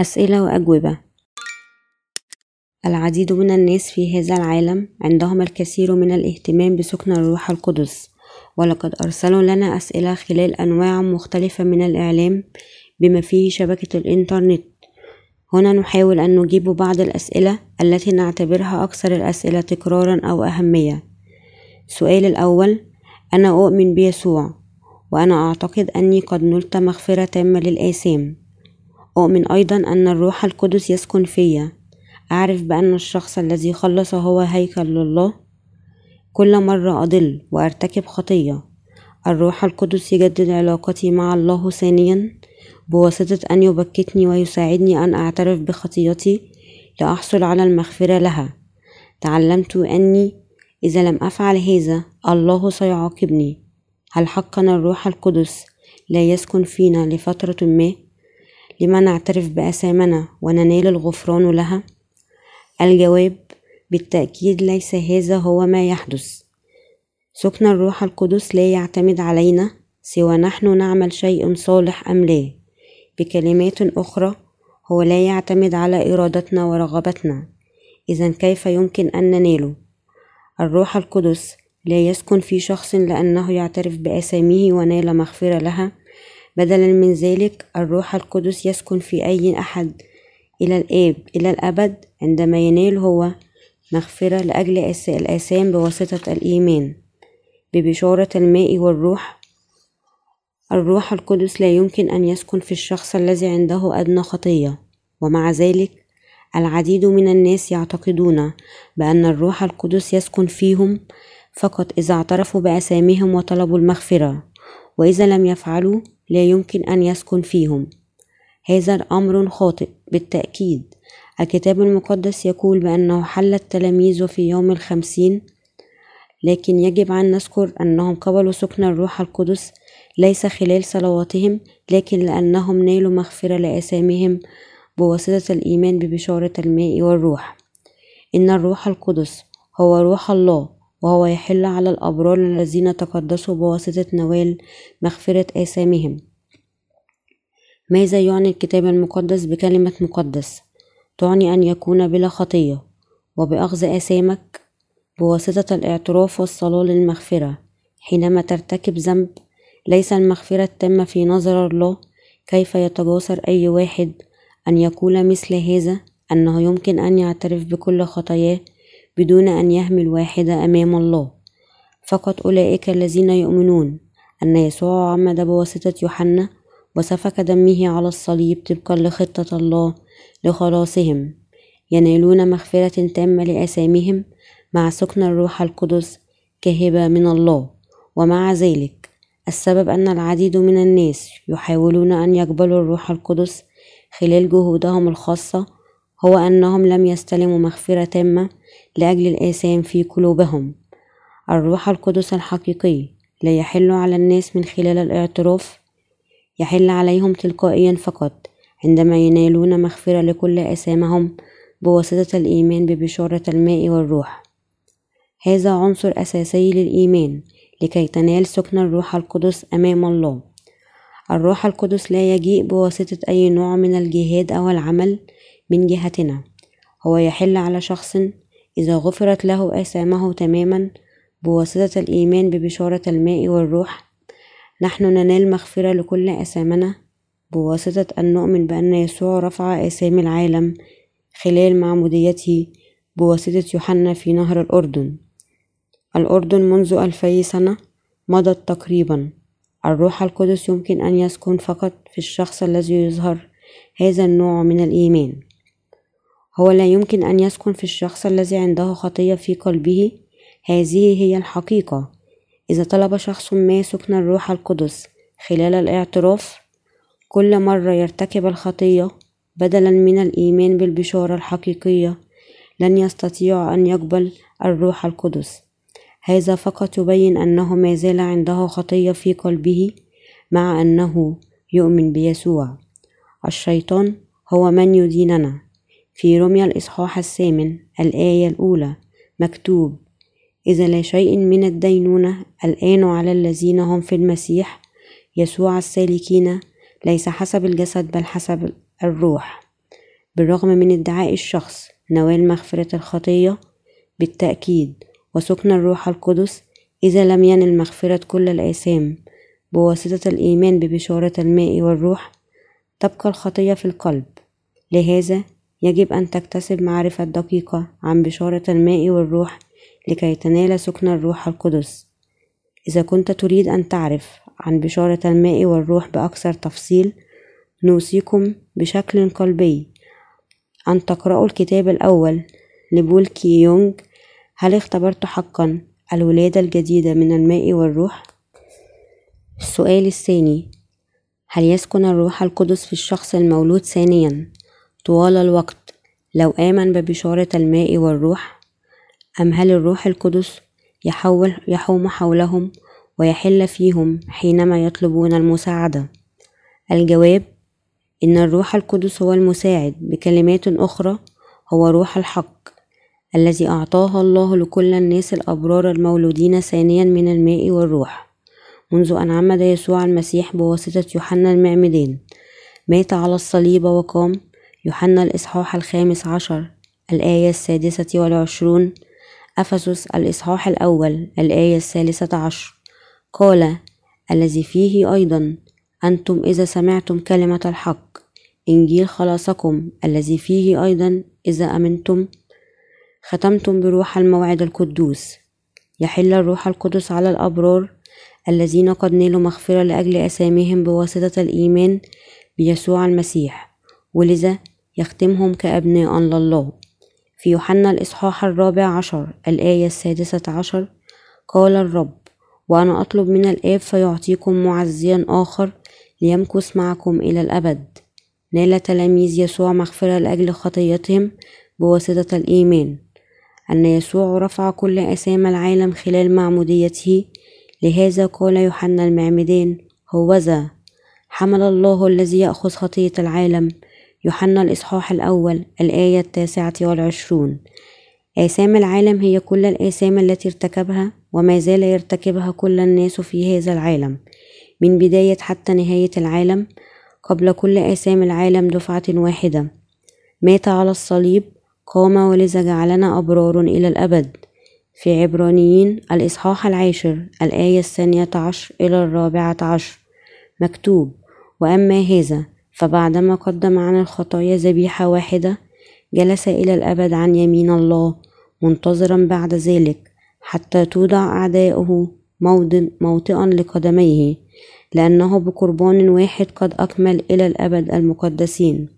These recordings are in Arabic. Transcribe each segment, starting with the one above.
أسئلة وأجوبة. العديد من الناس في هذا العالم عندهم الكثير من الاهتمام بسكن الروح القدس ولقد أرسلوا لنا أسئلة خلال أنواع مختلفة من الإعلام بما فيه شبكة الإنترنت. هنا نحاول أن نجيب بعض الأسئلة التي نعتبرها أكثر الأسئلة تكرارا أو أهمية. السؤال الأول أنا أؤمن بيسوع وأنا أعتقد أني قد نلت مغفرة تامة للآثام. أؤمن أيضا أن الروح القدس يسكن فيا. أعرف بأن الشخص الذي خلص هو هيكل لله. كل مرة أضل وأرتكب خطية. الروح القدس يجدد علاقتي مع الله ثانيا بواسطة أن يبكتني ويساعدني أن أعترف بخطيتي لأحصل على المغفرة لها. تعلمت أني إذا لم أفعل هذا الله سيعاقبني. هل حقا الروح القدس لا يسكن فينا لفترة ما؟ لما نعترف بأثامنا وننال الغفران لها؟ الجواب بالتأكيد ليس هذا هو ما يحدث. سكن الروح القدس لا يعتمد علينا سوى نحن نعمل شيء صالح أم لا؟ بكلمات أخرى هو لا يعتمد على إرادتنا ورغبتنا. إذا كيف يمكن أن نناله الروح القدس لا يسكن في شخص لأنه يعترف بأساميه ونال مغفرة لها. بدلا من ذلك الروح القدس يسكن في أي أحد إلى الآب إلى الأبد عندما ينال هو مغفرة لأجل الآثام بواسطة الإيمان. ببشارة الماء والروح الروح القدس لا يمكن أن يسكن في الشخص الذي عنده أدنى خطية. ومع ذلك العديد من الناس يعتقدون بأن الروح القدس يسكن فيهم فقط إذا اعترفوا بأساميهم وطلبوا المغفرة. وإذا لم يفعلوا لا يمكن أن يسكن فيهم. هذا الأمر خاطئ. بالتأكيد الكتاب المقدس يقول بأنه حل التلاميذ في يوم الخمسين لكن يجب أن نذكر أنهم قبلوا سكن الروح القدس ليس خلال صلواتهم لكن لأنهم نالوا مغفرة لآثامهم بواسطة الإيمان ببشارة الماء والروح. إن الروح القدس هو روح الله وهو يحل على الأبرار الذين تقدسوا بواسطة نوال مغفرة آثامهم ماذا يعني الكتاب المقدس بكلمة مقدس؟ تعني أن يكون بلا خطية وبأخذ آثامك بواسطة الاعتراف والصلاة للمغفرة حينما ترتكب ذنب ليس المغفرة التامة في نظر الله كيف يتجاسر أي واحد أن يقول مثل هذا أنه يمكن أن يعترف بكل خطاياه بدون أن يهمل واحدة أمام الله. فقط أولئك الذين يؤمنون أن يسوع عمد بواسطة يوحنا وسفك دمه على الصليب طبقا لخطة الله لخلاصهم ينالون مغفرة تامة لأسامهم مع سكن الروح القدس كهبة من الله. ومع ذلك السبب أن العديد من الناس يحاولون أن يقبلوا الروح القدس خلال جهودهم الخاصة هو أنهم لم يستلموا مغفرة تامة لأجل الآثام في قلوبهم. الروح القدس الحقيقي لا يحل على الناس من خلال الاعتراف. يحل عليهم تلقائيا فقط عندما ينالون مغفرة لكل آثامهم بواسطة الإيمان ببشارة الماء والروح. هذا عنصر أساسي للإيمان لكي تنال سكن الروح القدس أمام الله. الروح القدس لا يجيء بواسطة أي نوع من الجهاد أو العمل من جهتنا. هو يحل على شخص إذا غفرت له آثامه تماما بواسطة الإيمان ببشارة الماء والروح نحن ننال مغفرة لكل آثامنا بواسطة أن نؤمن بأن يسوع رفع آثام العالم خلال معموديته بواسطة يوحنا في نهر الأردن. الأردن منذ ألفي سنة مضت تقريبا. الروح القدس يمكن أن يسكن فقط في الشخص الذي يظهر هذا النوع من الإيمان. هو لا يمكن أن يسكن في الشخص الذي عنده خطية في قلبه. هذه هي الحقيقة. إذا طلب شخص ما سكن الروح القدس خلال الاعتراف كل مرة يرتكب الخطية بدلا من الإيمان بالبشارة الحقيقية لن يستطيع أن يقبل الروح القدس. هذا فقط يبين أنه ما زال عنده خطية في قلبه مع أنه يؤمن بيسوع. الشيطان هو من يديننا. في رمي الإصحاح الثامن الآية الأولى مكتوب إذا لا شيء من الدينونة الآن على الذين هم في المسيح يسوع السالكين ليس حسب الجسد بل حسب الروح. بالرغم من ادعاء الشخص نوال مغفرة الخطية بالتأكيد وسكن الروح القدس إذا لم ينل مغفرة كل الآثام بواسطة الإيمان ببشارة الماء والروح تبقى الخطية في القلب. لهذا يجب أن تكتسب معرفة دقيقة عن بشارة الماء والروح لكي تنال سكن الروح القدس. إذا كنت تريد أن تعرف عن بشارة الماء والروح بأكثر تفصيل نوصيكم بشكل قلبي. أن تقرأوا الكتاب الأول لبول كي يونغ. هل اختبرت حقا الولادة الجديدة من الماء والروح؟ السؤال الثاني. هل يسكن الروح القدس في الشخص المولود ثانيا؟ طوال الوقت لو آمن ببشارة الماء والروح؟ أم هل الروح القدس يحول يحوم حولهم ويحل فيهم حينما يطلبون المساعدة؟ الجواب إن الروح القدس هو المساعد بكلمات أخرى هو روح الحق الذي أعطاه الله لكل الناس الأبرار المولودين ثانيا من الماء والروح منذ أن عمد يسوع المسيح بواسطة يوحنا المعمدان مات على الصليب وقام يوحنا الإصحاح الخامس عشر الآية السادسة والعشرون أفسس الإصحاح الأول الآية الثالثة عشر. قال الذي فيه أيضا أنتم إذا سمعتم كلمة الحق إنجيل خلاصكم. الذي فيه أيضا إذا أمنتم ختمتم بروح الموعد القدوس. يحل الروح القدس على الأبرار الذين قد نالوا مغفرة لأجل أساميهم بواسطة الإيمان بيسوع المسيح. ولذا يختمهم كأبناء لله في يوحنا الإصحاح الرابع عشر الآية السادسة عشر قال الرب وأنا أطلب من الآب فيعطيكم معزيا آخر ليمكث معكم إلى الأبد. نال تلاميذ يسوع مغفرة لأجل خطيتهم بواسطة الإيمان. أن يسوع رفع كل أسام العالم خلال معموديته لهذا قال يوحنا المعمدان هوذا حمل الله الذي يأخذ خطية العالم يوحنا الإصحاح الأول الآية التاسعة والعشرون. آثام العالم هي كل الآثام التي ارتكبها وما زال يرتكبها كل الناس في هذا العالم. من بداية حتى نهاية العالم قبل كل آثام العالم دفعة واحدة. مات على الصليب قام ولذا جعلنا أبرار إلى الأبد. في عبرانيين الإصحاح العاشر الآية الثانية عشر إلى الرابعة عشر. مكتوب وأما هذا فبعدما قدم عن الخطايا ذبيحة واحدة جلس إلى الأبد عن يمين الله منتظرا بعد ذلك حتى توضع أعداؤه موطئا لقدميه لأنه بقربان واحد قد أكمل إلى الأبد المقدسين.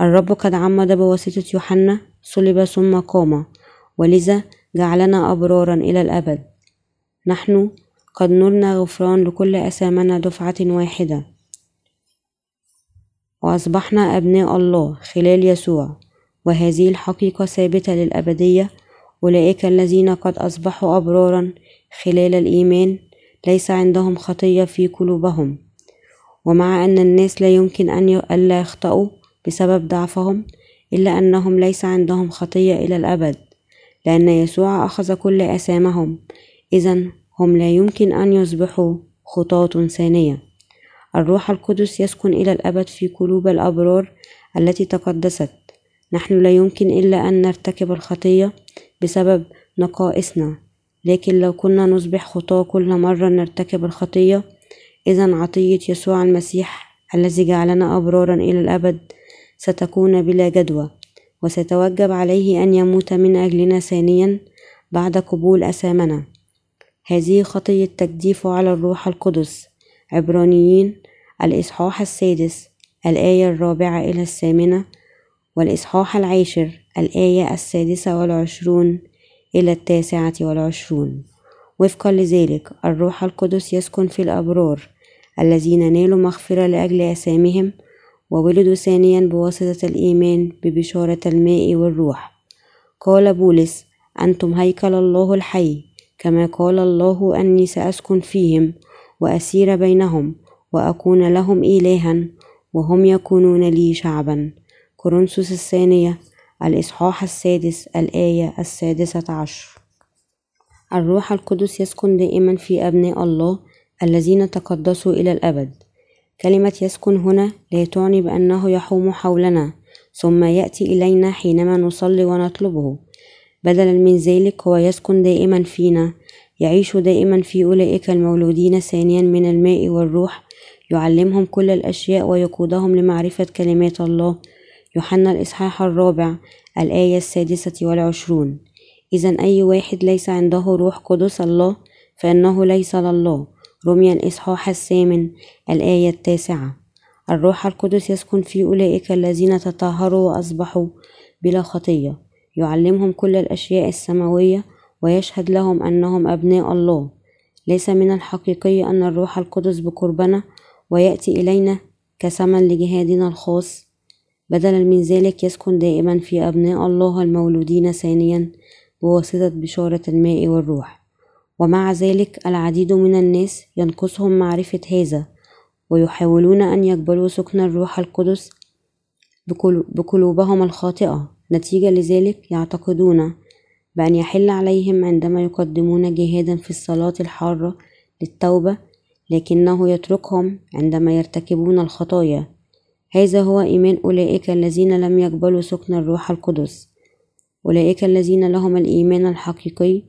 الرب قد عمد بواسطة يوحنا صلب ثم قام ولذا جعلنا أبرارا إلى الأبد. نحن قد نرنا غفران لكل أثامنا دفعة واحدة. وأصبحنا أبناء الله خلال يسوع وهذه الحقيقة ثابتة للأبدية. أولئك الذين قد أصبحوا أبرارا خلال الإيمان ليس عندهم خطية في قلوبهم. ومع أن الناس لا يمكن أن ألا يخطئوا بسبب ضعفهم إلا أنهم ليس عندهم خطية إلى الأبد لأن يسوع أخذ كل أثامهم إذا هم لا يمكن أن يصبحوا خطاة ثانية. الروح القدس يسكن إلى الأبد في قلوب الأبرار التي تقدست. نحن لا يمكن إلا أن نرتكب الخطية بسبب نقائصنا. لكن لو كنا نصبح خطاة كل مرة نرتكب الخطية إذا عطية يسوع المسيح الذي جعلنا أبرارا إلى الأبد ستكون بلا جدوى وسيتوجب عليه أن يموت من أجلنا ثانيا بعد قبول أثامنا هذه خطية تجديف على الروح القدس. عبرانيين الإصحاح السادس الآية الرابعة إلى الثامنة والإصحاح العاشر الآية السادسة والعشرون إلى التاسعة والعشرون. وفقا لذلك الروح القدس يسكن في الأبرار الذين نالوا مغفرة لأجل أسامهم وولدوا ثانيا بواسطة الإيمان ببشارة الماء والروح. قال بولس أنتم هيكل الله الحي كما قال الله أني سأسكن فيهم وأسير بينهم وأكون لهم إلها وهم يكونون لي شعبا. كورنثوس الثانية الإصحاح السادس الآية السادسة عشر. الروح القدس يسكن دائما في أبناء الله الذين تقدسوا إلى الأبد. كلمة يسكن هنا لا تعني بأنه يحوم حولنا ثم يأتي إلينا حينما نصلي ونطلبه. بدلا من ذلك هو يسكن دائما فينا يعيش دائما في أولئك المولودين ثانيا من الماء والروح. يعلمهم كل الأشياء ويقودهم لمعرفة كلمات الله. يوحنا الإصحاح الرابع الآية السادسة والعشرون. إذا أي واحد ليس عنده روح قدس الله فإنه ليس لله. رمي الإصحاح الثامن الآية التاسعة. الروح القدس يسكن في أولئك الذين تطهروا وأصبحوا بلا خطية. يعلمهم كل الأشياء السماوية ويشهد لهم أنهم أبناء الله. ليس من الحقيقي أن الروح القدس بقربنا ويأتي إلينا كثمن لجهادنا الخاص. بدلا من ذلك يسكن دائما في أبناء الله المولودين ثانيا بواسطة بشارة الماء والروح. ومع ذلك العديد من الناس ينقصهم معرفة هذا ويحاولون أن يقبلوا سكن الروح القدس بقلوبهم الخاطئة. نتيجة لذلك يعتقدون بأن يحل عليهم عندما يقدمون جهادا في الصلاة الحارة للتوبة لكنه يتركهم عندما يرتكبون الخطايا. هذا هو إيمان أولئك الذين لم يقبلوا سكن الروح القدس. أولئك الذين لهم الإيمان الحقيقي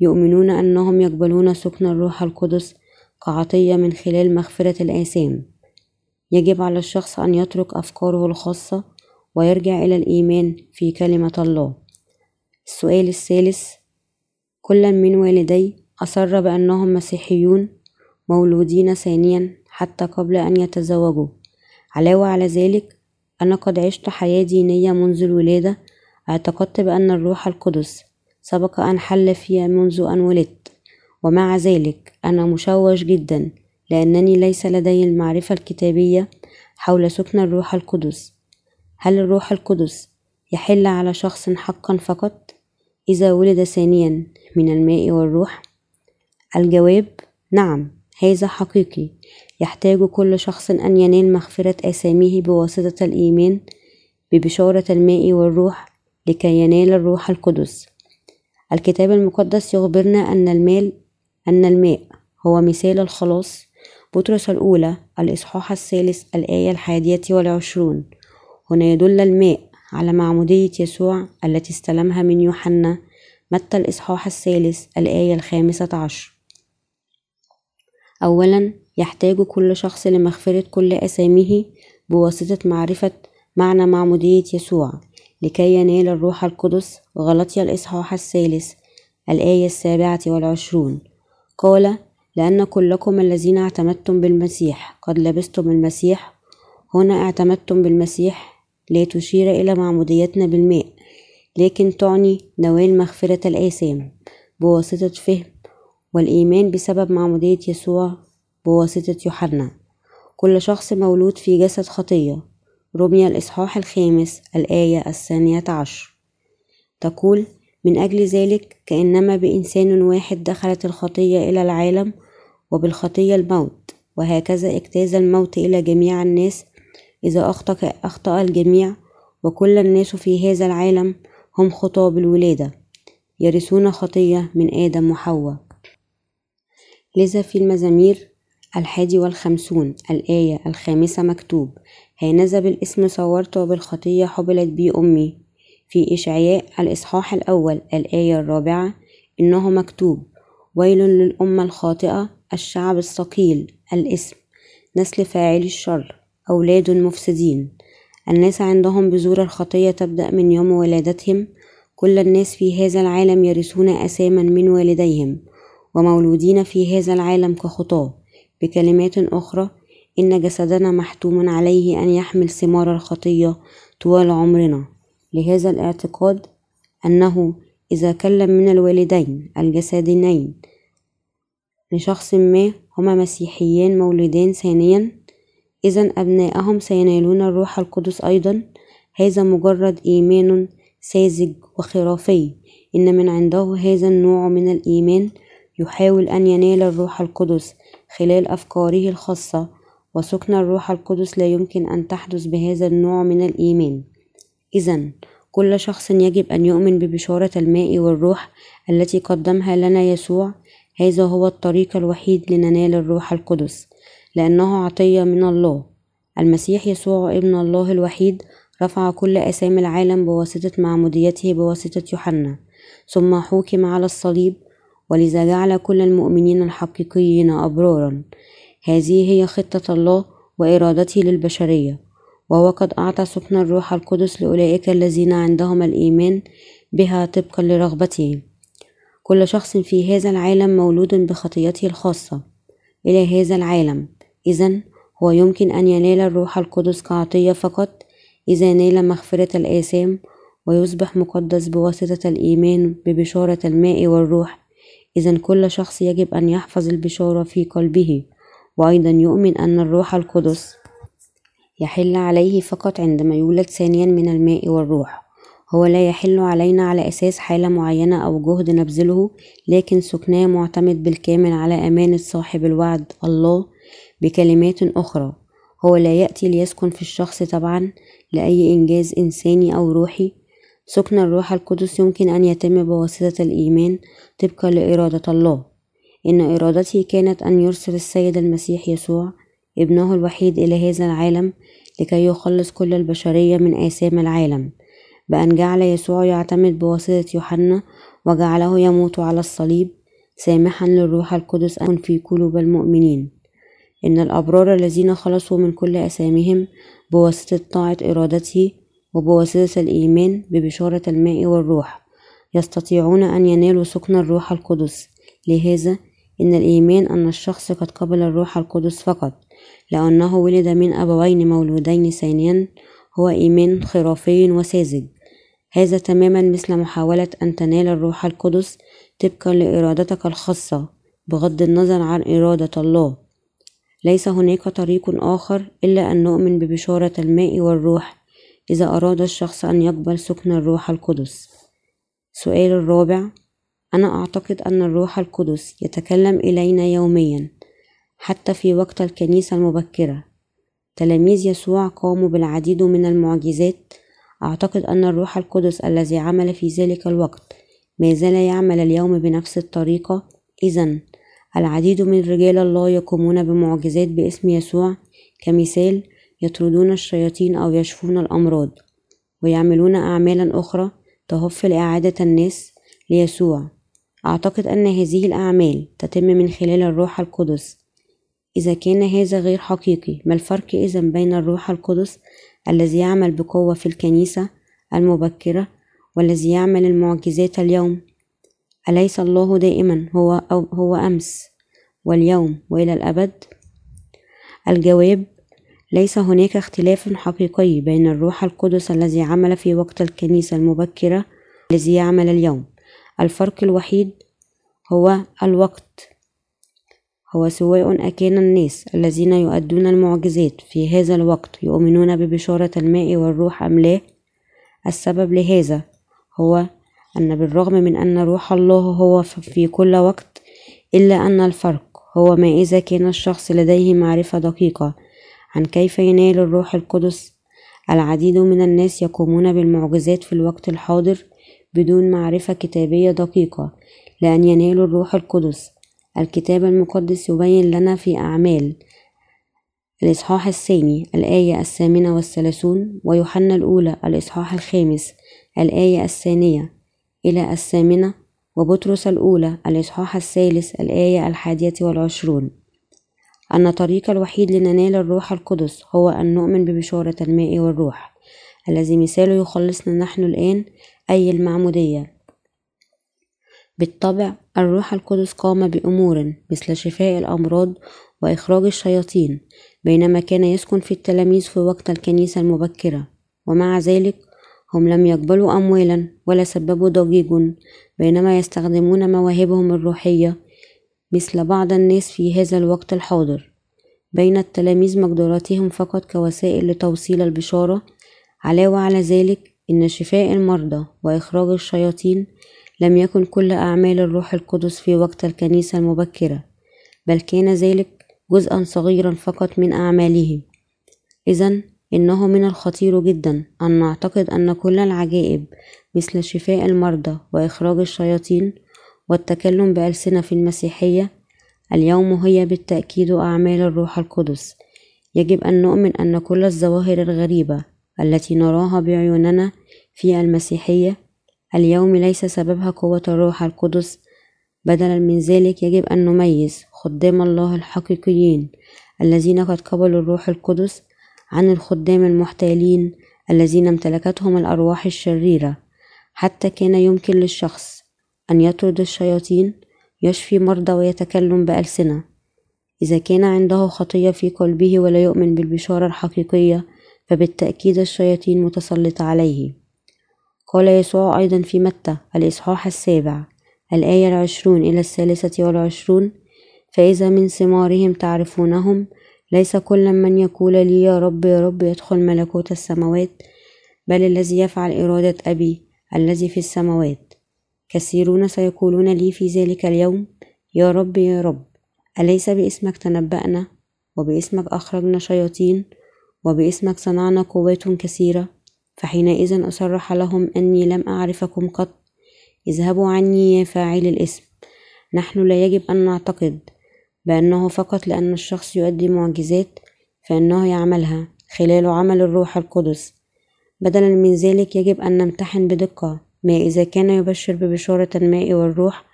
يؤمنون أنهم يقبلون سكن الروح القدس كعطية من خلال مغفرة الآثام. يجب على الشخص أن يترك أفكاره الخاصة ويرجع إلى الإيمان في كلمة الله. السؤال الثالث كل من والدي أصر بأنهم مسيحيون مولودين ثانيا حتى قبل أن يتزوجوا. علاوة على ذلك أنا قد عشت حياة دينية منذ الولادة. أعتقدت بأن الروح القدس سبق أن حل فيها منذ أن ولدت. ومع ذلك أنا مشوش جدا لأنني ليس لدي المعرفة الكتابية حول سكن الروح القدس. هل الروح القدس يحل على شخص حقا فقط؟ إذا ولد ثانيا من الماء والروح؟ الجواب نعم هذا حقيقي. يحتاج كل شخص أن ينال مغفرة آثامه بواسطة الإيمان ببشارة الماء والروح لكي ينال الروح القدس. الكتاب المقدس يخبرنا أن المال أن الماء هو مثال الخلاص. بطرس الأولى الإصحاح الثالث الآية الحادية والعشرون. هنا يدل الماء على معمودية يسوع التي استلمها من يوحنا متى الإصحاح الثالث الآية الخامسة عشر. أولا يحتاج كل شخص لمغفرة كل أساميه بواسطة معرفة معنى معمودية يسوع لكي ينال الروح القدس غلطي الإصحاح الثالث الآية السابعة والعشرون. قال لأن كلكم الذين اعتمدتم بالمسيح قد لبستم المسيح هنا اعتمدتم بالمسيح لا تشير إلى معموديتنا بالماء لكن تعني نوال مغفرة الآثام بواسطة فهم والإيمان بسبب معمودية يسوع بواسطة يوحنا. كل شخص مولود في جسد خطية. رمي الإصحاح الخامس الآية الثانية عشر. تقول من أجل ذلك كأنما بإنسان واحد دخلت الخطية إلى العالم وبالخطية الموت وهكذا اجتاز الموت إلى جميع الناس إذا أخطأ, أخطأ الجميع وكل الناس في هذا العالم هم خطاة بالولادة يرثون خطية من آدم وحواء. لذا في المزامير الحادي والخمسون الآية الخامسة مكتوب هانذا بالاسم صورت وبالخطية حبلت بي أمي في إشعياء الإصحاح الأول الآية الرابعة إنه مكتوب ويل للأمة الخاطئة الشعب الثقيل الإسم نسل فاعلي الشر أولاد مفسدين. الناس عندهم بذور الخطية تبدأ من يوم ولادتهم. كل الناس في هذا العالم يرثون أساما من والديهم ومولودين في هذا العالم كخطاة. بكلمات أخرى إن جسدنا محتوم عليه أن يحمل ثمار الخطية طوال عمرنا. لهذا الاعتقاد أنه إذا كلم من الوالدين الجسديين لشخص ما هما مسيحيان مولودان ثانيا إذا أبنائهم سينالون الروح القدس أيضا. هذا مجرد إيمان ساذج وخرافي. إن من عنده هذا النوع من الإيمان يحاول أن ينال الروح القدس خلال أفكاره الخاصة. وسكن الروح القدس لا يمكن أن تحدث بهذا النوع من الإيمان. إذا كل شخص يجب أن يؤمن ببشارة الماء والروح التي قدمها لنا يسوع. هذا هو الطريق الوحيد لننال الروح القدس. لأنه عطية من الله. المسيح يسوع ابن الله الوحيد رفع كل آثام العالم بواسطة معموديته بواسطة يوحنا ثم حُكِم على الصليب ولذا جعل كل المؤمنين الحقيقيين أبرارا. هذه هي خطة الله وإرادته للبشرية. وهو قد أعطى سكن الروح القدس لأولئك الذين عندهم الإيمان بها طبقا لرغبته. كل شخص في هذا العالم مولود بخطيته الخاصة إلى هذا العالم. إذا هو يمكن أن ينال الروح القدس كعطية فقط. إذا نال مغفرة الآثام ويصبح مقدس بواسطة الإيمان ببشارة الماء والروح. إذا كل شخص يجب أن يحفظ البشارة في قلبه. وأيضا يؤمن أن الروح القدس يحل عليه فقط عندما يولد ثانيا من الماء والروح. هو لا يحل علينا على أساس حالة معينة أو جهد نبذله لكن سكناه معتمد بالكامل على أمانة صاحب الوعد الله بكلمات أخرى. هو لا يأتي ليسكن في الشخص طبعا لأي إنجاز إنساني أو روحي. سكن الروح القدس يمكن أن يتم بواسطة الإيمان طبقا لإرادة الله. إن إرادته كانت أن يرسل السيد المسيح يسوع ابنه الوحيد إلى هذا العالم لكي يخلص كل البشرية من آثام العالم. بأن جعل يسوع يعتمد بواسطة يوحنا وجعله يموت على الصليب سامحا للروح القدس أن في قلوب المؤمنين. إن الأبرار الذين خلصوا من كل أثامهم بواسطة طاعة إرادته وبواسطة الإيمان ببشارة الماء والروح يستطيعون أن ينالوا سكن الروح القدس. لهذا إن الإيمان أن الشخص قد قبل الروح القدس فقط لأنه ولد من أبوين مولودين ثانيا هو إيمان خرافي وساذج. هذا تماما مثل محاولة أن تنال الروح القدس طبقا لإرادتك الخاصة بغض النظر عن إرادة الله. ليس هناك طريق آخر إلا أن نؤمن ببشارة الماء والروح إذا أراد الشخص أن يقبل سكن الروح القدس. سؤال الرابع أنا أعتقد أن الروح القدس يتكلم إلينا يوميا حتى في وقت الكنيسة المبكرة. تلاميذ يسوع قاموا بالعديد من المعجزات. أعتقد أن الروح القدس الذي عمل في ذلك الوقت ما زال يعمل اليوم بنفس الطريقة. إذا العديد من رجال الله يقومون بمعجزات باسم يسوع كمثال يطردون الشياطين أو يشفون الأمراض ويعملون أعمالا أخرى تهف لإعادة الناس ليسوع. أعتقد أن هذه الأعمال تتم من خلال الروح القدس. إذا كان هذا غير حقيقي ما الفرق إذا بين الروح القدس الذي يعمل بقوة في الكنيسة المبكرة والذي يعمل المعجزات اليوم؟ أليس الله دائما؟ هو أو هو أمس واليوم وإلى الأبد؟ الجواب ليس هناك اختلاف حقيقي بين الروح القدس الذي عمل في وقت الكنيسة المبكرة الذي يعمل اليوم. الفرق الوحيد هو الوقت. هو سواء أكان الناس الذين يؤدون المعجزات في هذا الوقت يؤمنون ببشارة الماء والروح أم لا؟ السبب لهذا هو أن بالرغم من أن روح الله هو في كل وقت إلا أن الفرق هو ما إذا كان الشخص لديه معرفة دقيقة عن كيف ينال الروح القدس العديد من الناس يقومون بالمعجزات في الوقت الحاضر بدون معرفة كتابية دقيقة لأن ينالوا الروح القدس. الكتاب المقدس يبين لنا في أعمال الإصحاح الثاني الآية الثامنة والثلاثون ويوحنا الأولى الإصحاح الخامس الآية الثانية إلى الثامنة وبطرس الأولى الإصحاح الثالث الآية الحادية والعشرون. أن الطريق الوحيد لننال الروح القدس هو أن نؤمن ببشارة الماء والروح الذي مثاله يخلصنا نحن الآن أي المعمودية. بالطبع الروح القدس قام بأمور مثل شفاء الأمراض وإخراج الشياطين بينما كان يسكن في التلاميذ في وقت الكنيسة المبكرة ومع ذلك هم لم يقبلوا أموالا ولا سببوا ضجيج بينما يستخدمون مواهبهم الروحية مثل بعض الناس في هذا الوقت الحاضر. بين التلاميذ مقدراتهم فقط كوسائل لتوصيل البشارة علاوة على ذلك إن شفاء المرضى وإخراج الشياطين لم يكن كل أعمال الروح القدس في وقت الكنيسة المبكرة بل كان ذلك جزءا صغيرا فقط من أعماله إذا إنه من الخطير جدا أن نعتقد أن كل العجائب مثل شفاء المرضى وإخراج الشياطين والتكلم بألسنة في المسيحية اليوم هي بالتأكيد أعمال الروح القدس. يجب أن نؤمن أن كل الظواهر الغريبة التي نراها بعيوننا في المسيحية اليوم ليس سببها قوة الروح القدس. بدلا من ذلك يجب أن نميز خدام الله الحقيقيين الذين قد قبلوا الروح القدس عن الخدام المحتالين الذين امتلكتهم الأرواح الشريرة حتى كان يمكن للشخص أن يطرد الشياطين يشفي مرضى ويتكلم بألسنة. إذا كان عنده خطية في قلبه ولا يؤمن بالبشارة الحقيقية فبالتأكيد الشياطين متسلطة عليه. قال يسوع أيضا في متى الإصحاح السابع الآية العشرون إلى الثالثة والعشرون فإذا من ثمارهم تعرفونهم ليس كل من يقول لي يا رب يا رب يدخل ملكوت السماوات بل الذي يفعل إرادة أبي الذي في السماوات. كثيرون سيقولون لي في ذلك اليوم يا رب يا رب أليس باسمك تنبأنا؟ وباسمك أخرجنا شياطين؟ وباسمك صنعنا قوات كثيرة؟ فحينئذ أصرح لهم أني لم أعرفكم قط. اذهبوا عني يا فاعل الاسم. نحن لا يجب أن نعتقد. بأنه فقط لأن الشخص يؤدي معجزات فإنه يعملها خلال عمل الروح القدس. بدلا من ذلك يجب أن نمتحن بدقة ما إذا كان يبشر ببشارة الماء والروح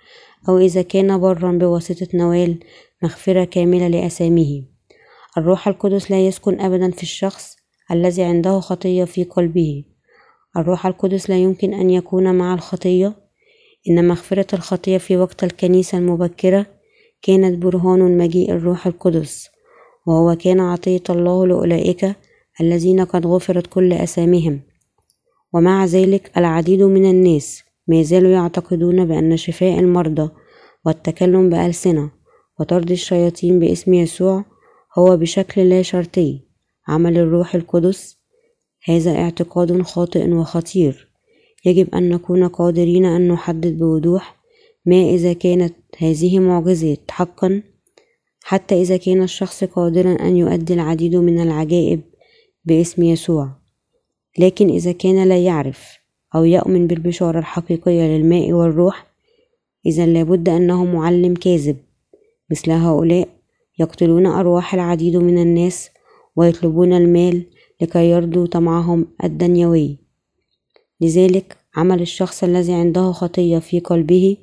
أو إذا كان برا بواسطة نوال مغفرة كاملة لأساميه. الروح القدس لا يسكن أبدا في الشخص الذي عنده خطية في قلبه. الروح القدس لا يمكن أن يكون مع الخطية إن مغفرة الخطية في وقت الكنيسة المبكرة كانت برهان مجيء الروح القدس وهو كان عطية الله لأولئك الذين قد غفرت كل أسامهم. ومع ذلك العديد من الناس ما زالوا يعتقدون بأن شفاء المرضى والتكلم بألسنة وطرد الشياطين باسم يسوع هو بشكل لا شرطي عمل الروح القدس. هذا اعتقاد خاطئ وخطير. يجب أن نكون قادرين أن نحدد بوضوح ما إذا كانت هذه معجزات حقا. حتى إذا كان الشخص قادرا أن يؤدي العديد من العجائب باسم يسوع. لكن إذا كان لا يعرف أو يؤمن بالبشارة الحقيقية للماء والروح إذا لابد أنه معلم كاذب. مثل هؤلاء يقتلون أرواح العديد من الناس ويطلبون المال لكي يرضوا طمعهم الدنيوي. لذلك عمل الشخص الذي عنده خطية في قلبه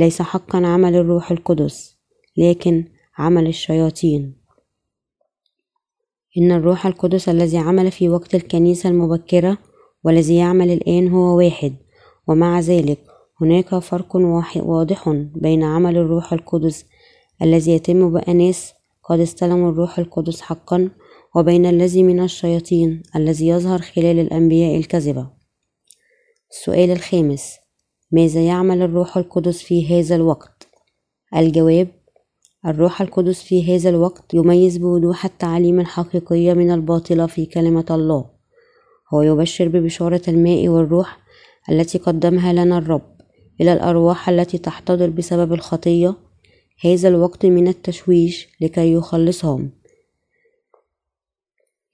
ليس حقا عمل الروح القدس لكن عمل الشياطين. إن الروح القدس الذي عمل في وقت الكنيسة المبكرة والذي يعمل الآن هو واحد ومع ذلك هناك فرق واضح بين عمل الروح القدس الذي يتم بأناس قد استلموا الروح القدس حقا وبين الذي من الشياطين الذي يظهر خلال الأنبياء الكذبة. السؤال الخامس ماذا يعمل الروح القدس في هذا الوقت؟ الجواب الروح القدس في هذا الوقت يميز بوضوح التعاليم الحقيقية من الباطلة في كلمة الله. هو يبشر ببشارة الماء والروح التي قدمها لنا الرب إلى الأرواح التي تحتضر بسبب الخطية. هذا الوقت من التشويش لكي يخلصهم.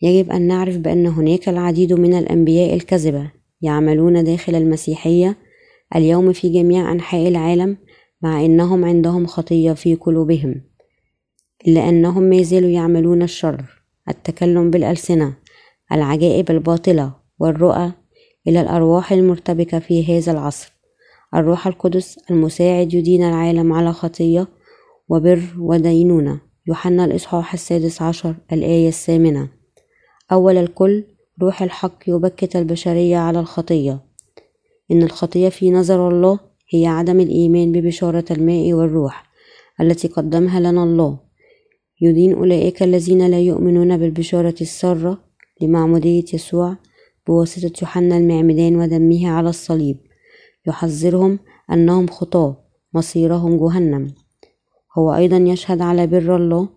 يجب أن نعرف بأن هناك العديد من الأنبياء الكذبة يعملون داخل المسيحية اليوم في جميع أنحاء العالم مع أنهم عندهم خطية في قلوبهم إلا أنهم ما زالوا يعملون الشر التكلم بالألسنة العجائب الباطلة والرؤى إلى الأرواح المرتبكة في هذا العصر. الروح القدس المساعد يدين العالم على خطية وبر ودينونة. يوحنا الإصحاح السادس عشر الآية الثامنة. أول الكل روح الحق يبكت البشرية على الخطية. إن الخطية في نظر الله هي عدم الإيمان ببشارة الماء والروح التي قدمها لنا الله. يدين أولئك الذين لا يؤمنون بالبشارة السارة لمعمودية يسوع بواسطة يوحنا المعمدان ودمه على الصليب. يحذرهم أنهم خطاة مصيرهم جهنم. هو أيضا يشهد على بر الله.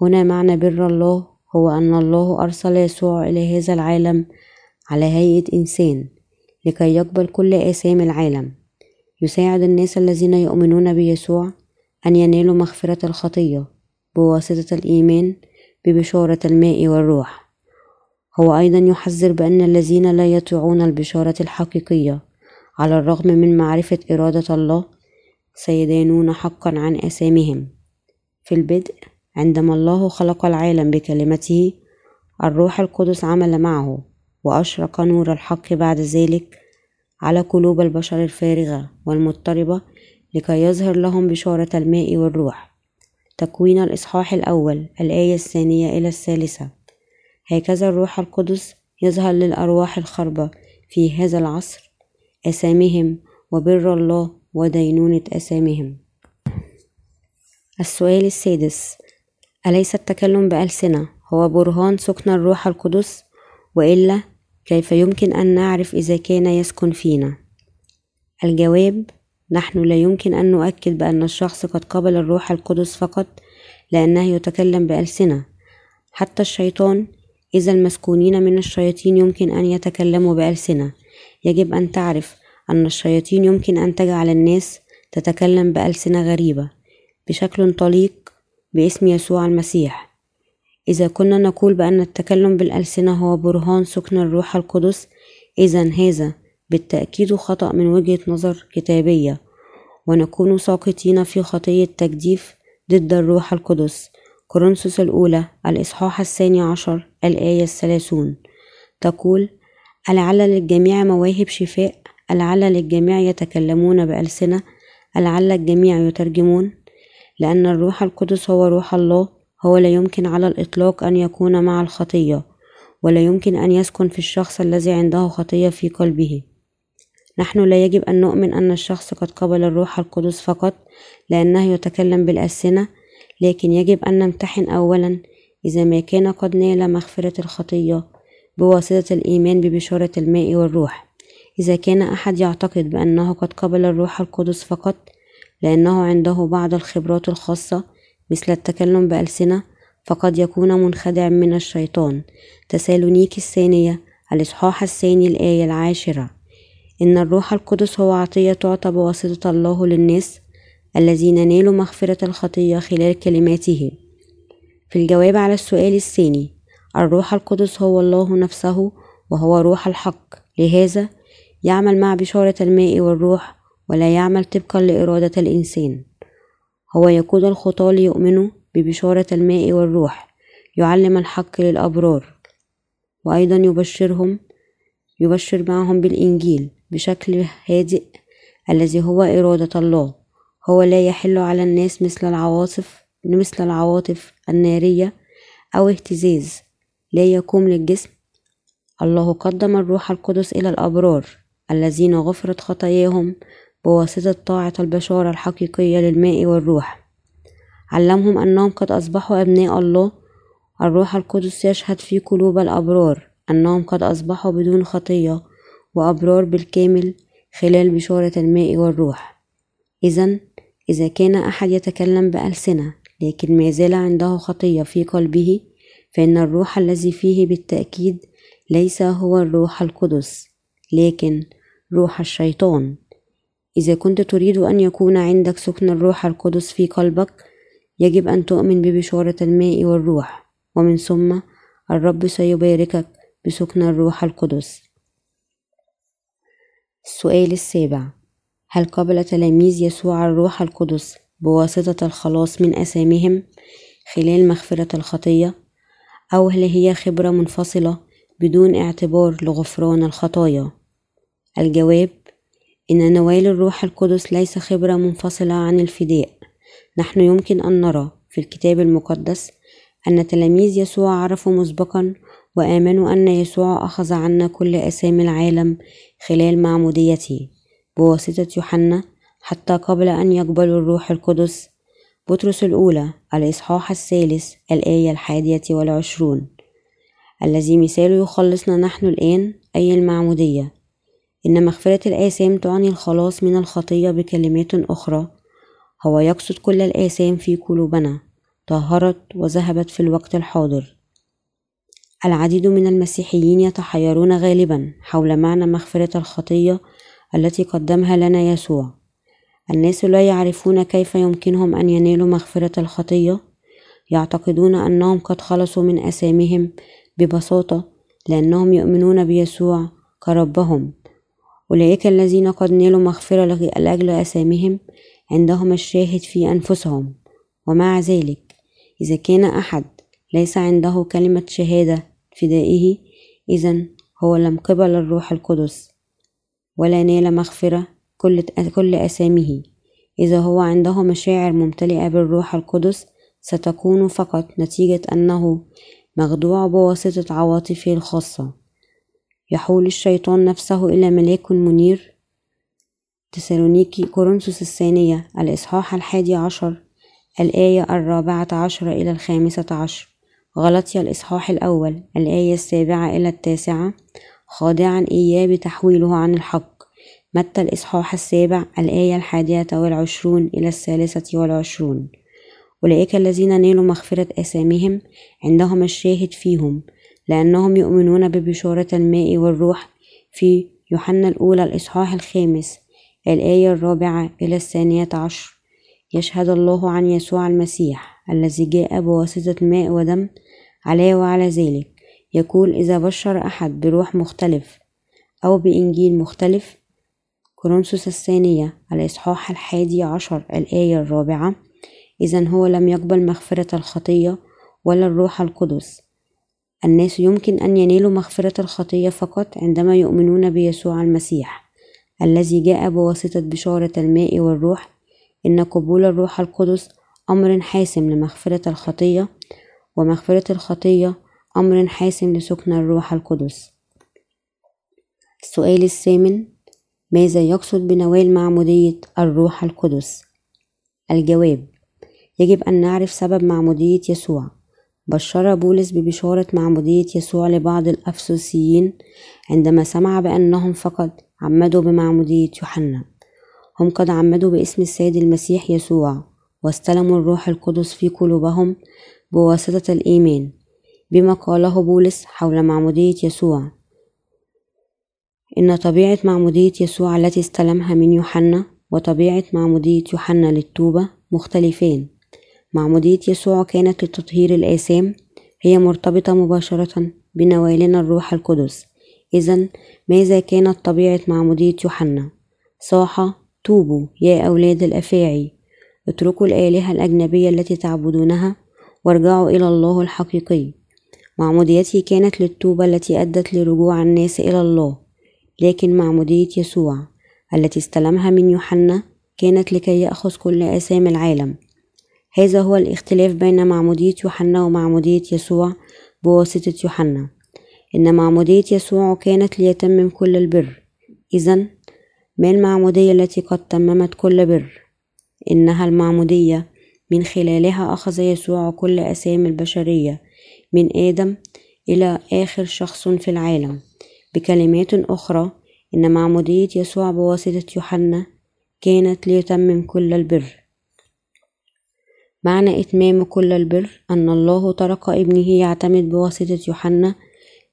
هنا معنى بر الله هو أن الله أرسل يسوع إلى هذا العالم على هيئة إنسان. لكي يقبل كل آثام العالم. يساعد الناس الذين يؤمنون بيسوع أن ينالوا مغفرة الخطية بواسطة الإيمان ببشارة الماء والروح. هو أيضا يحذر بأن الذين لا يطيعون البشارة الحقيقية على الرغم من معرفة إرادة الله سيدانون حقا عن آثامهم. في البدء عندما الله خلق العالم بكلمته الروح القدس عمل معه. وأشرق نور الحق بعد ذلك على قلوب البشر الفارغة والمضطربة لكي يظهر لهم بشارة الماء والروح. تكوين الإصحاح الأول الآية الثانية إلى الثالثة. هكذا الروح القدس يظهر للأرواح الخربة في هذا العصر أسامهم وبر الله ودينونة أسامهم. السؤال السادس أليس التكلم بألسنة هو برهان سكن الروح القدس؟ وإلا كيف يمكن أن نعرف إذا كان يسكن فينا؟ الجواب نحن لا يمكن أن نؤكد بأن الشخص قد قبل الروح القدس فقط لأنه يتكلم بألسنة. حتى الشيطان إذا المسكونين من الشياطين يمكن أن يتكلموا بألسنة. يجب أن تعرف أن الشياطين يمكن أن تجعل الناس تتكلم بألسنة غريبة بشكل طليق باسم يسوع المسيح. إذا كنا نقول بأن التكلم بالألسنة هو برهان سكن الروح القدس إذا هذا بالتأكيد خطأ من وجهة نظر كتابية ونكون ساقطين في خطية تجديف ضد الروح القدس. كورنثوس الأولى الإصحاح الثاني عشر الآية الثلاثون. تقول ألعل للجميع مواهب شفاء ألعل للجميع يتكلمون بألسنة ألعل الجميع يترجمون لأن الروح القدس هو روح الله هو لا يمكن على الإطلاق أن يكون مع الخطية ولا يمكن أن يسكن في الشخص الذي عنده خطية في قلبه. نحن لا يجب أن نؤمن أن الشخص قد قبل الروح القدس فقط لأنه يتكلم بالألسنة لكن يجب أن نمتحن أولا إذا ما كان قد نال مغفرة الخطية بواسطة الإيمان ببشارة الماء والروح. إذا كان أحد يعتقد بأنه قد قبل الروح القدس فقط لأنه عنده بعض الخبرات الخاصة مثل التكلم بألسنة فقد يكون منخدع من الشيطان. تسالونيك الثانية الإصحاح الثاني الآية العاشرة. إن الروح القدس هو عطية تعطى بواسطة الله للناس الذين نالوا مغفرة الخطية خلال كلماته. في الجواب على السؤال الثاني الروح القدس هو الله نفسه وهو روح الحق. لهذا يعمل مع بشارة الماء والروح ولا يعمل طبقا لإرادة الإنسان. هو يقود الخطاة ليؤمنوا ببشارة الماء والروح يعلم الحق للأبرار وأيضا يبشرهم يبشر معهم بالإنجيل بشكل هادئ الذي هو إرادة الله. هو لا يحل على الناس مثل العواصف مثل العواطف النارية أو اهتزاز. لا يقوم للجسم. الله قدم الروح القدس إلى الأبرار الذين غفرت خطاياهم بواسطة طاعة البشارة الحقيقية للماء والروح. علمهم أنهم قد أصبحوا أبناء الله. الروح القدس يشهد في قلوب الأبرار أنهم قد أصبحوا بدون خطية وأبرار بالكامل خلال بشارة الماء والروح. إذا إذا كان أحد يتكلم بألسنة لكن ما زال عنده خطية في قلبه فإن الروح الذي فيه بالتأكيد ليس هو الروح القدس لكن روح الشيطان. إذا كنت تريد أن يكون عندك سكن الروح القدس في قلبك يجب أن تؤمن ببشارة الماء والروح. ومن ثم الرب سيباركك بسكن الروح القدس. السؤال السابع. هل قبل تلاميذ يسوع الروح القدس بواسطة الخلاص من أسامهم خلال مغفرة الخطية؟ أو هل هي خبرة منفصلة بدون اعتبار لغفران الخطايا؟ الجواب إن نوال الروح القدس ليس خبرة منفصلة عن الفداء. نحن يمكن أن نرى في الكتاب المقدس أن تلاميذ يسوع عرفوا مسبقا وآمنوا أن يسوع أخذ عنا كل أسامي العالم خلال معموديته. بواسطة يوحنا حتى قبل أن يقبلوا الروح القدس بطرس الأولى الإصحاح الثالث الآية الحادية والعشرون. الذي مثاله يخلصنا نحن الآن أي المعمودية. إن مغفرة الآثام تعني الخلاص من الخطية بكلمات أخرى. هو يقصد كل الآثام في قلوبنا. طهرت وذهبت في الوقت الحاضر. العديد من المسيحيين يتحيرون غالبا حول معنى مغفرة الخطية التي قدمها لنا يسوع. الناس لا يعرفون كيف يمكنهم أن ينالوا مغفرة الخطية. يعتقدون أنهم قد خلصوا من أسامهم ببساطة لأنهم يؤمنون بيسوع كربهم. أولئك الذين قد نالوا مغفرة لأجل أسامهم عندهم الشاهد في أنفسهم. ومع ذلك إذا كان أحد ليس عنده كلمة شهادة فدائه إذا هو لم قبل الروح القدس ولا نال مغفرة كل أسامه. إذا هو عنده مشاعر ممتلئة بالروح القدس ستكون فقط نتيجة أنه مخدوع بواسطة عواطفه الخاصة. يحول الشيطان نفسه إلى ملاك منير. تسالونيكي كورنثوس الثانية. الإصحاح الحادي عشر. الآية الرابعة عشر إلى الخامسة عشر. غلطي الإصحاح الأول. الآية السابعة إلى التاسعة. خاضعا إياه بتحويله عن الحق. متى الإصحاح السابع؟ الآية الحادية والعشرون إلى الثالثة والعشرون. أولئك الذين نالوا مغفرة آثامهم عندهم الشاهد فيهم. لأنهم يؤمنون ببشارة الماء والروح في يوحنا الأولى الإصحاح الخامس الآية الرابعة إلى الثانية عشر. يشهد الله عن يسوع المسيح الذي جاء بواسطة ماء ودم عليه وعلى ذلك. يقول إذا بشر أحد بروح مختلف أو بإنجيل مختلف كورنثوس الثانية الإصحاح الحادي عشر الآية الرابعة. إذا هو لم يقبل مغفرة الخطية ولا الروح القدس. الناس يمكن أن ينالوا مغفرة الخطية فقط عندما يؤمنون بيسوع المسيح الذي جاء بواسطة بشارة الماء والروح. إن قبول الروح القدس أمر حاسم لمغفرة الخطية ومغفرة الخطية أمر حاسم لسكن الروح القدس. السؤال الثامن ماذا يقصد بنوال معمودية الروح القدس؟ الجواب يجب أن نعرف سبب معمودية يسوع. بشر بولس ببشارة معمودية يسوع لبعض الأفسوسيين عندما سمع بأنهم فقد عمدوا بمعمودية يوحنا. هم قد عمدوا باسم السيد المسيح يسوع واستلموا الروح القدس في قلوبهم بواسطة الإيمان بما قاله بولس حول معمودية يسوع. إن طبيعة معمودية يسوع التي استلمها من يوحنا وطبيعة معمودية يوحنا للتوبة مختلفين. معمودية يسوع كانت لتطهير الآثام هي مرتبطة مباشرة بنوالنا الروح القدس. إذا ماذا كانت طبيعة معمودية يوحنا؟ صاح توبوا يا أولاد الأفاعي اتركوا الآلهة الأجنبية التي تعبدونها وارجعوا إلى الله الحقيقي. معموديتي كانت للتوبة التي أدت لرجوع الناس إلى الله لكن معمودية يسوع التي استلمها من يوحنا كانت لكي يأخذ كل آثام العالم. هذا هو الاختلاف بين معمودية يوحنا ومعمودية يسوع بواسطة يوحنا. إن معمودية يسوع كانت ليتمم كل البر. إذا ما المعمودية التي قد تممت كل بر؟ إنها المعمودية من خلالها أخذ يسوع كل أسامي البشرية من آدم إلى آخر شخص في العالم. بكلمات أخرى إن معمودية يسوع بواسطة يوحنا كانت ليتمم كل البر. معنى إتمام كل البر أن الله ترك ابنه يعتمد بواسطة يوحنا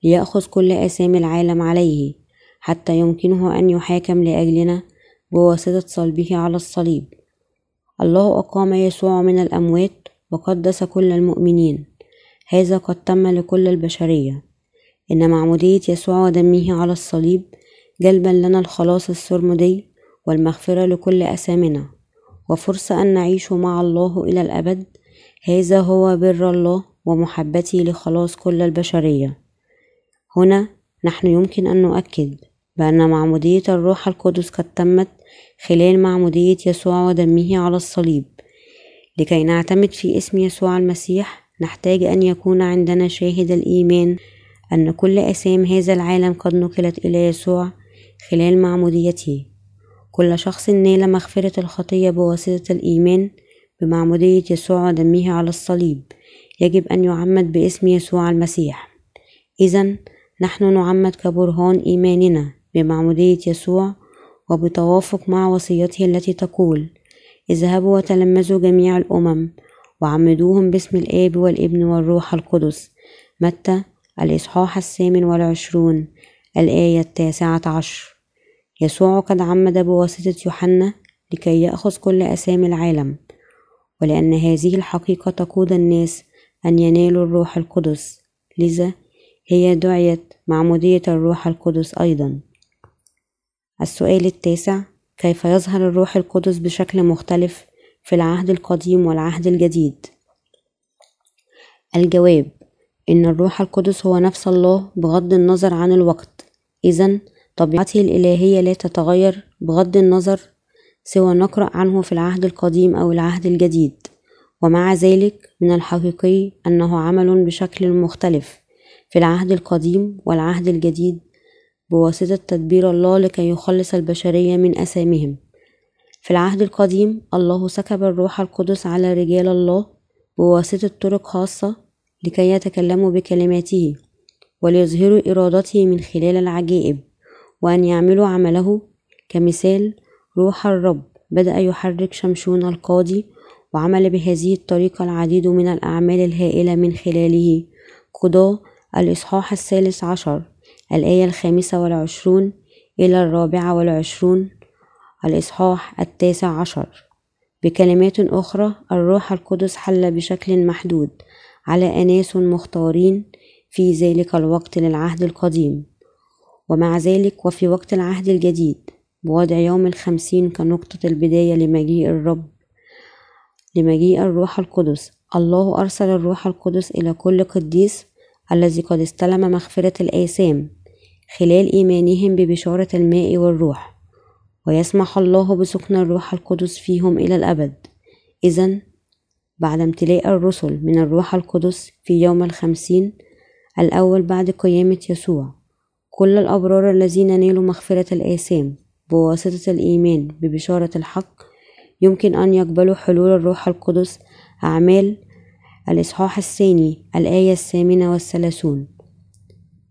ليأخذ كل آثام العالم عليه حتى يمكنه أن يحاكم لأجلنا بواسطة صلبه على الصليب. الله أقام يسوع من الأموات وقدس كل المؤمنين. هذا قد تم لكل البشرية. إن معمودية يسوع ودمه على الصليب جلبا لنا الخلاص السرمدي والمغفرة لكل أثامنا. وفرصة أن نعيش مع الله إلى الأبد. هذا هو بر الله ومحبته لخلاص كل البشرية. هنا نحن يمكن أن نؤكد بأن معمودية الروح القدس قد تمت خلال معمودية يسوع ودمه على الصليب. لكي نعتمد في اسم يسوع المسيح نحتاج أن يكون عندنا شاهد الإيمان أن كل أسام هذا العالم قد نقلت إلى يسوع خلال معموديته. كل شخص نال مغفرة الخطية بواسطة الإيمان بمعمودية يسوع ودمه على الصليب. يجب أن يعمد باسم يسوع المسيح. إذا نحن نعمد كبرهان إيماننا بمعمودية يسوع وبتوافق مع وصيته التي تقول اذهبوا وتلمذوا جميع الأمم وعمدوهم باسم الآب والابن والروح القدس. متى؟ الإصحاح الثامن والعشرون الآية التاسعة عشر. يسوع قد عمد بواسطة يوحنا لكي يأخذ كل أسامي العالم ولأن هذه الحقيقة تقود الناس أن ينالوا الروح القدس. لذا هي دعيت معمودية الروح القدس أيضا. السؤال التاسع كيف يظهر الروح القدس بشكل مختلف في العهد القديم والعهد الجديد؟ الجواب إن الروح القدس هو نفس الله بغض النظر عن الوقت. إذا طبيعته الإلهية لا تتغير بغض النظر سوى نقرأ عنه في العهد القديم أو العهد الجديد. ومع ذلك من الحقيقي أنه عمل بشكل مختلف في العهد القديم والعهد الجديد بواسطة تدبير الله لكي يخلص البشرية من أثامهم في العهد القديم الله سكب الروح القدس على رجال الله بواسطة طرق خاصة لكي يتكلموا بكلماته وليظهروا إرادته من خلال العجائب. وأن يعملوا عمله كمثال روح الرب. بدأ يحرك شمشون القاضي وعمل بهذه الطريقة العديد من الأعمال الهائلة من خلاله. قضاء الإصحاح الثالث عشر الآية الخامسة والعشرون إلى الرابعة والعشرون الإصحاح التاسع عشر. بكلمات أخرى الروح القدس حل بشكل محدود على أناس مختارين في ذلك الوقت للعهد القديم. ومع ذلك وفي وقت العهد الجديد بوضع يوم الخمسين كنقطة البداية لمجيء الرب لمجيء الروح القدس. الله أرسل الروح القدس إلى كل قديس الذي قد استلم مغفرة الآثام خلال إيمانهم ببشارة الماء والروح. ويسمح الله بسكن الروح القدس فيهم إلى الأبد. إذا بعد امتلاء الرسل من الروح القدس في يوم الخمسين الأول بعد قيامة يسوع كل الأبرار الذين نالوا مغفرة الآثام بواسطة الإيمان ببشارة الحق يمكن أن يقبلوا حلول الروح القدس أعمال الإصحاح الثاني الآية الثامنة والثلاثون.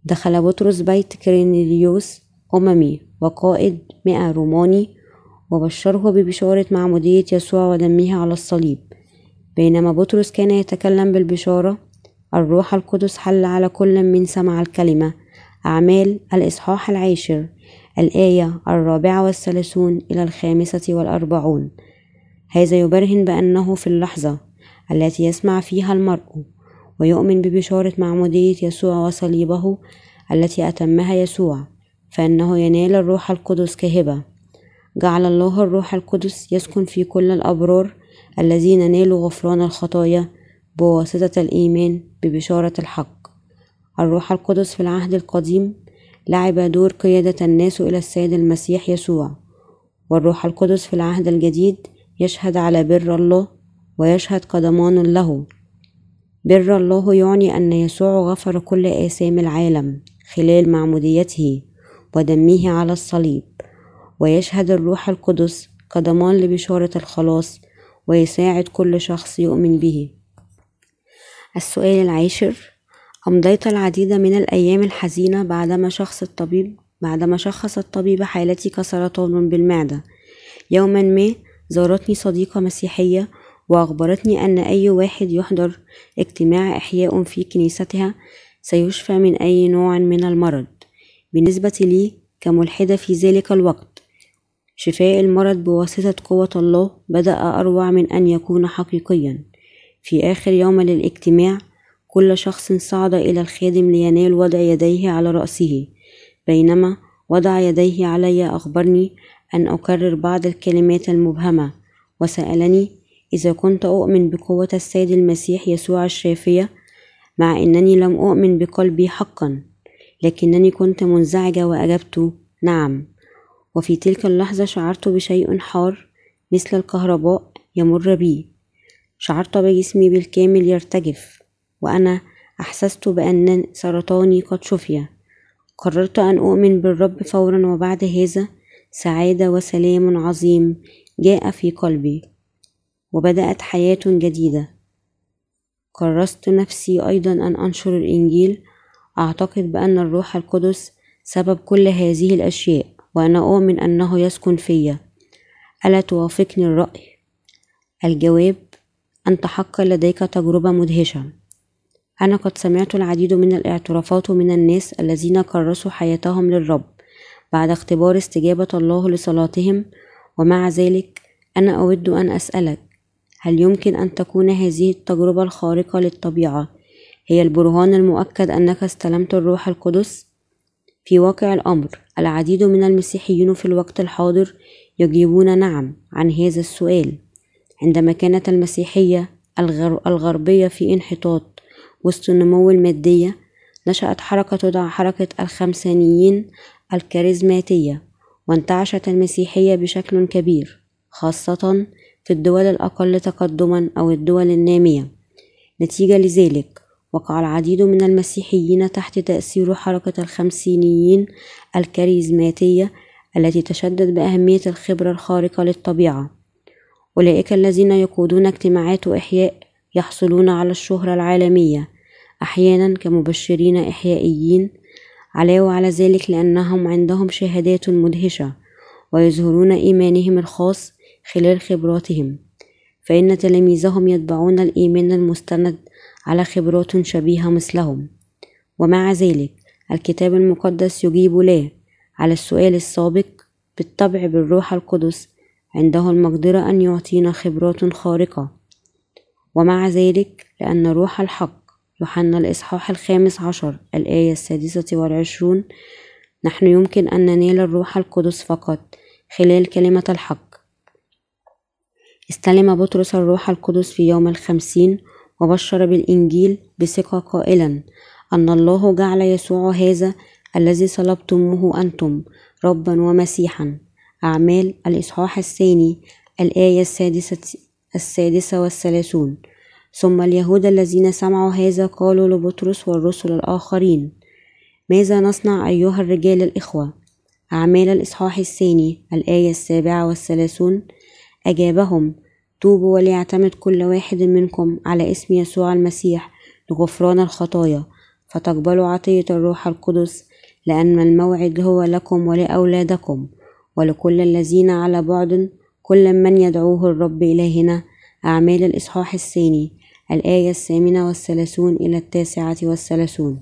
دخل بطرس بيت كرينيليوس أممي وقائد مئة روماني وبشره ببشارة معمودية يسوع ودمه على الصليب. بينما بطرس كان يتكلم بالبشارة الروح القدس حل على كل من سمع الكلمة أعمال الإصحاح العاشر الآية الرابعة والثلاثون إلى الخامسة والأربعون. هذا يبرهن بأنه في اللحظة التي يسمع فيها المرء ويؤمن ببشارة معمودية يسوع وصليبه التي أتمها يسوع فإنه ينال الروح القدس كهبة. جعل الله الروح القدس يسكن في كل الأبرار الذين نالوا غفران الخطايا بواسطة الإيمان ببشارة الحق. الروح القدس في العهد القديم لعب دور قيادة الناس إلى السيد المسيح يسوع. والروح القدس في العهد الجديد يشهد على بر الله ويشهد قدمان له. بر الله يعني أن يسوع غفر كل آثام العالم خلال معموديته ودمه على الصليب. ويشهد الروح القدس كضمان لبشارة الخلاص ويساعد كل شخص يؤمن به. السؤال العاشر أمضيت العديد من الأيام الحزينة بعدما شخص الطبيب بعدما شخص الطبيب حالتي كسرطان بالمعدة. يوما ما زارتني صديقة مسيحية وأخبرتني أن أي واحد يحضر اجتماع إحياء في كنيستها سيشفى من أي نوع من المرض. بالنسبة لي كملحدة في ذلك الوقت شفاء المرض بواسطة قوة الله بدأ أروع من أن يكون حقيقيا. في آخر يوم للاجتماع كل شخص صعد إلى الخادم لينال وضع يديه على رأسه. بينما وضع يديه علي أخبرني أن أكرر بعض الكلمات المبهمة. وسألني إذا كنت أؤمن بقوة السيد المسيح يسوع الشافية مع أنني لم أؤمن بقلبي حقا لكنني كنت منزعجة وأجبت. نعم. وفي تلك اللحظة شعرت بشيء حار مثل الكهرباء يمر بي. شعرت بجسمي بالكامل يرتجف. وأنا أحسست بأن سرطاني قد شفي. قررت أن أؤمن بالرب فورا وبعد هذا سعادة وسلام عظيم جاء في قلبي وبدأت حياة جديدة. كرست نفسي أيضا أن أنشر الإنجيل. أعتقد بأن الروح القدس سبب كل هذه الأشياء وأنا أؤمن أنه يسكن فيا. ألا توافقني الرأي؟ الجواب أنت حقا لديك تجربة مدهشة. أنا قد سمعت العديد من الاعترافات من الناس الذين كرسوا حياتهم للرب بعد اختبار استجابة الله لصلاتهم ومع ذلك أنا أود أن أسألك هل يمكن أن تكون هذه التجربة الخارقة للطبيعة هي البرهان المؤكد أنك استلمت الروح القدس؟ في واقع الأمر العديد من المسيحيين في الوقت الحاضر يجيبون نعم عن هذا السؤال عندما كانت المسيحية الغربية في انحطاط وسط النمو المادية نشأت حركة تدعى حركة الخمسانيين الكاريزماتية وانتعشت المسيحية بشكل كبير خاصة في الدول الأقل تقدما أو الدول النامية. نتيجة لذلك وقع العديد من المسيحيين تحت تأثير حركة الخمسينيين الكاريزماتية التي تشدد بأهمية الخبرة الخارقة للطبيعة. أولئك الذين يقودون اجتماعات إحياء يحصلون على الشهرة العالمية أحيانا كمبشرين إحيائيين علاوة على ذلك لأنهم عندهم شهادات مدهشة ويظهرون إيمانهم الخاص خلال خبراتهم فإن تلاميذهم يتبعون الإيمان المستند على خبرات شبيهة مثلهم. ومع ذلك الكتاب المقدس يجيب لا على السؤال السابق بالطبع بالروح القدس عنده المقدرة أن يعطينا خبرات خارقة ومع ذلك لأن روح الحق يوحنا الإصحاح الخامس عشر الآية السادسة والعشرون نحن يمكن أن ننال الروح القدس فقط خلال كلمة الحق. استلم بطرس الروح القدس في يوم الخمسين وبشر بالإنجيل بثقة قائلا أن الله جعل يسوع هذا الذي صلبتموه أنتم ربا ومسيحا. أعمال الإصحاح الثاني الآية السادسة السادسة والثلاثون. ثم اليهود الذين سمعوا هذا قالوا لبطرس والرسل الآخرين ماذا نصنع أيها الرجال الإخوة؟ أعمال الإصحاح الثاني الآية السابعة والثلاثون أجابهم توبوا وليعتمد كل واحد منكم على اسم يسوع المسيح لغفران الخطايا فتقبلوا عطية الروح القدس لأن الموعد هو لكم ولأولادكم ولكل الذين على بعد كل من يدعوه الرب إلهنا. أعمال الإصحاح الثاني الآية الثامنة والثلاثون إلى التاسعة والثلاثون.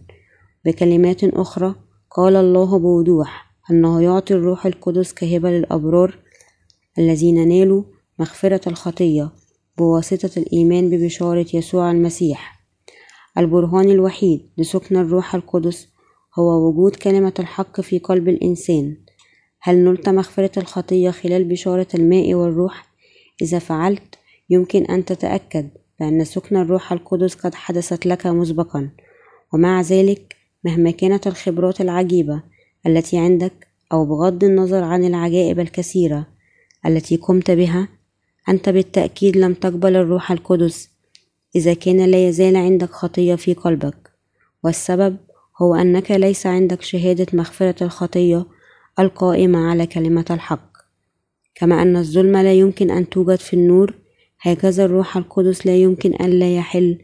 بكلمات أخرى قال الله بوضوح أنه يعطي الروح القدس كهبة للأبرار الذين نالوا مغفرة الخطية بواسطة الإيمان ببشارة يسوع المسيح. البرهان الوحيد لسكن الروح القدس هو وجود كلمة الحق في قلب الإنسان. هل نلت مغفرة الخطية خلال بشارة الماء والروح؟ إذا فعلت يمكن أن تتأكد بأن سكن الروح القدس قد حدثت لك مسبقا. ومع ذلك مهما كانت الخبرات العجيبة التي عندك أو بغض النظر عن العجائب الكثيرة التي قمت بها أنت بالتأكيد لم تقبل الروح القدس إذا كان لا يزال عندك خطية في قلبك. والسبب هو أنك ليس عندك شهادة مغفرة الخطية القائمة على كلمة الحق. كما أن الظلم لا يمكن أن توجد في النور هكذا الروح القدس لا يمكن أن لا يحل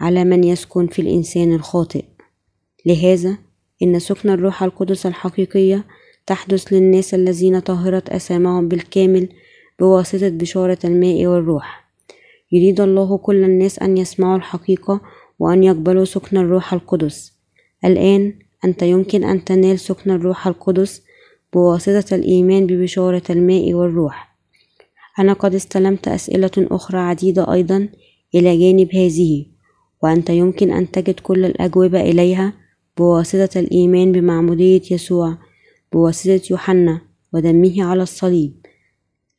على من يسكن في الإنسان الخاطئ. لهذا إن سكن الروح القدس الحقيقية تحدث للناس الذين طهرت أسامهم بالكامل بواسطة بشارة الماء والروح. يريد الله كل الناس أن يسمعوا الحقيقة وأن يقبلوا سكن الروح القدس. الآن أنت يمكن أن تنال سكن الروح القدس بواسطة الإيمان ببشارة الماء والروح. أنا قد استلمت أسئلة أخرى عديدة أيضا إلى جانب هذه وأنت يمكن أن تجد كل الأجوبة إليها بواسطة الإيمان بمعمودية يسوع بواسطة يوحنا ودمه على الصليب.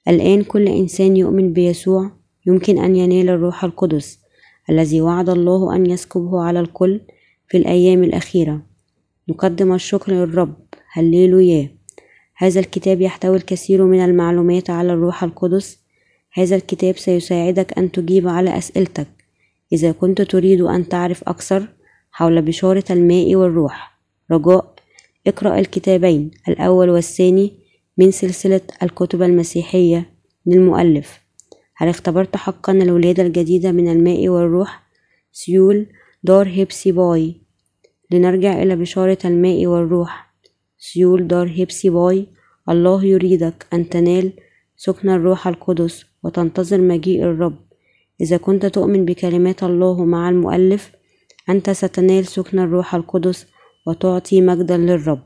الآن كل إنسان يؤمن بيسوع يمكن أن ينال الروح القدس الذي وعد الله أن يسكبه على الكل في الأيام الأخيرة. نقدم الشكر للرب. هللويا. هذا الكتاب يحتوي الكثير من المعلومات على الروح القدس. هذا الكتاب سيساعدك أن تجيب على أسئلتك. إذا كنت تريد أن تعرف أكثر حول بشارة الماء والروح رجاء اقرأ الكتابين الأول والثاني من سلسلة الكتب المسيحية للمؤلف. هل اختبرت حقا الولادة الجديدة من الماء والروح؟ سيول دار هيبسي باي. لنرجع إلى بشارة الماء والروح. سيول دار هيبسي باي الله يريدك أن تنال سكن الروح القدس وتنتظر مجيء الرب. إذا كنت تؤمن بكلمات الله مع المؤلف أنت ستنال سكن الروح القدس وتعطي مجدا للرب.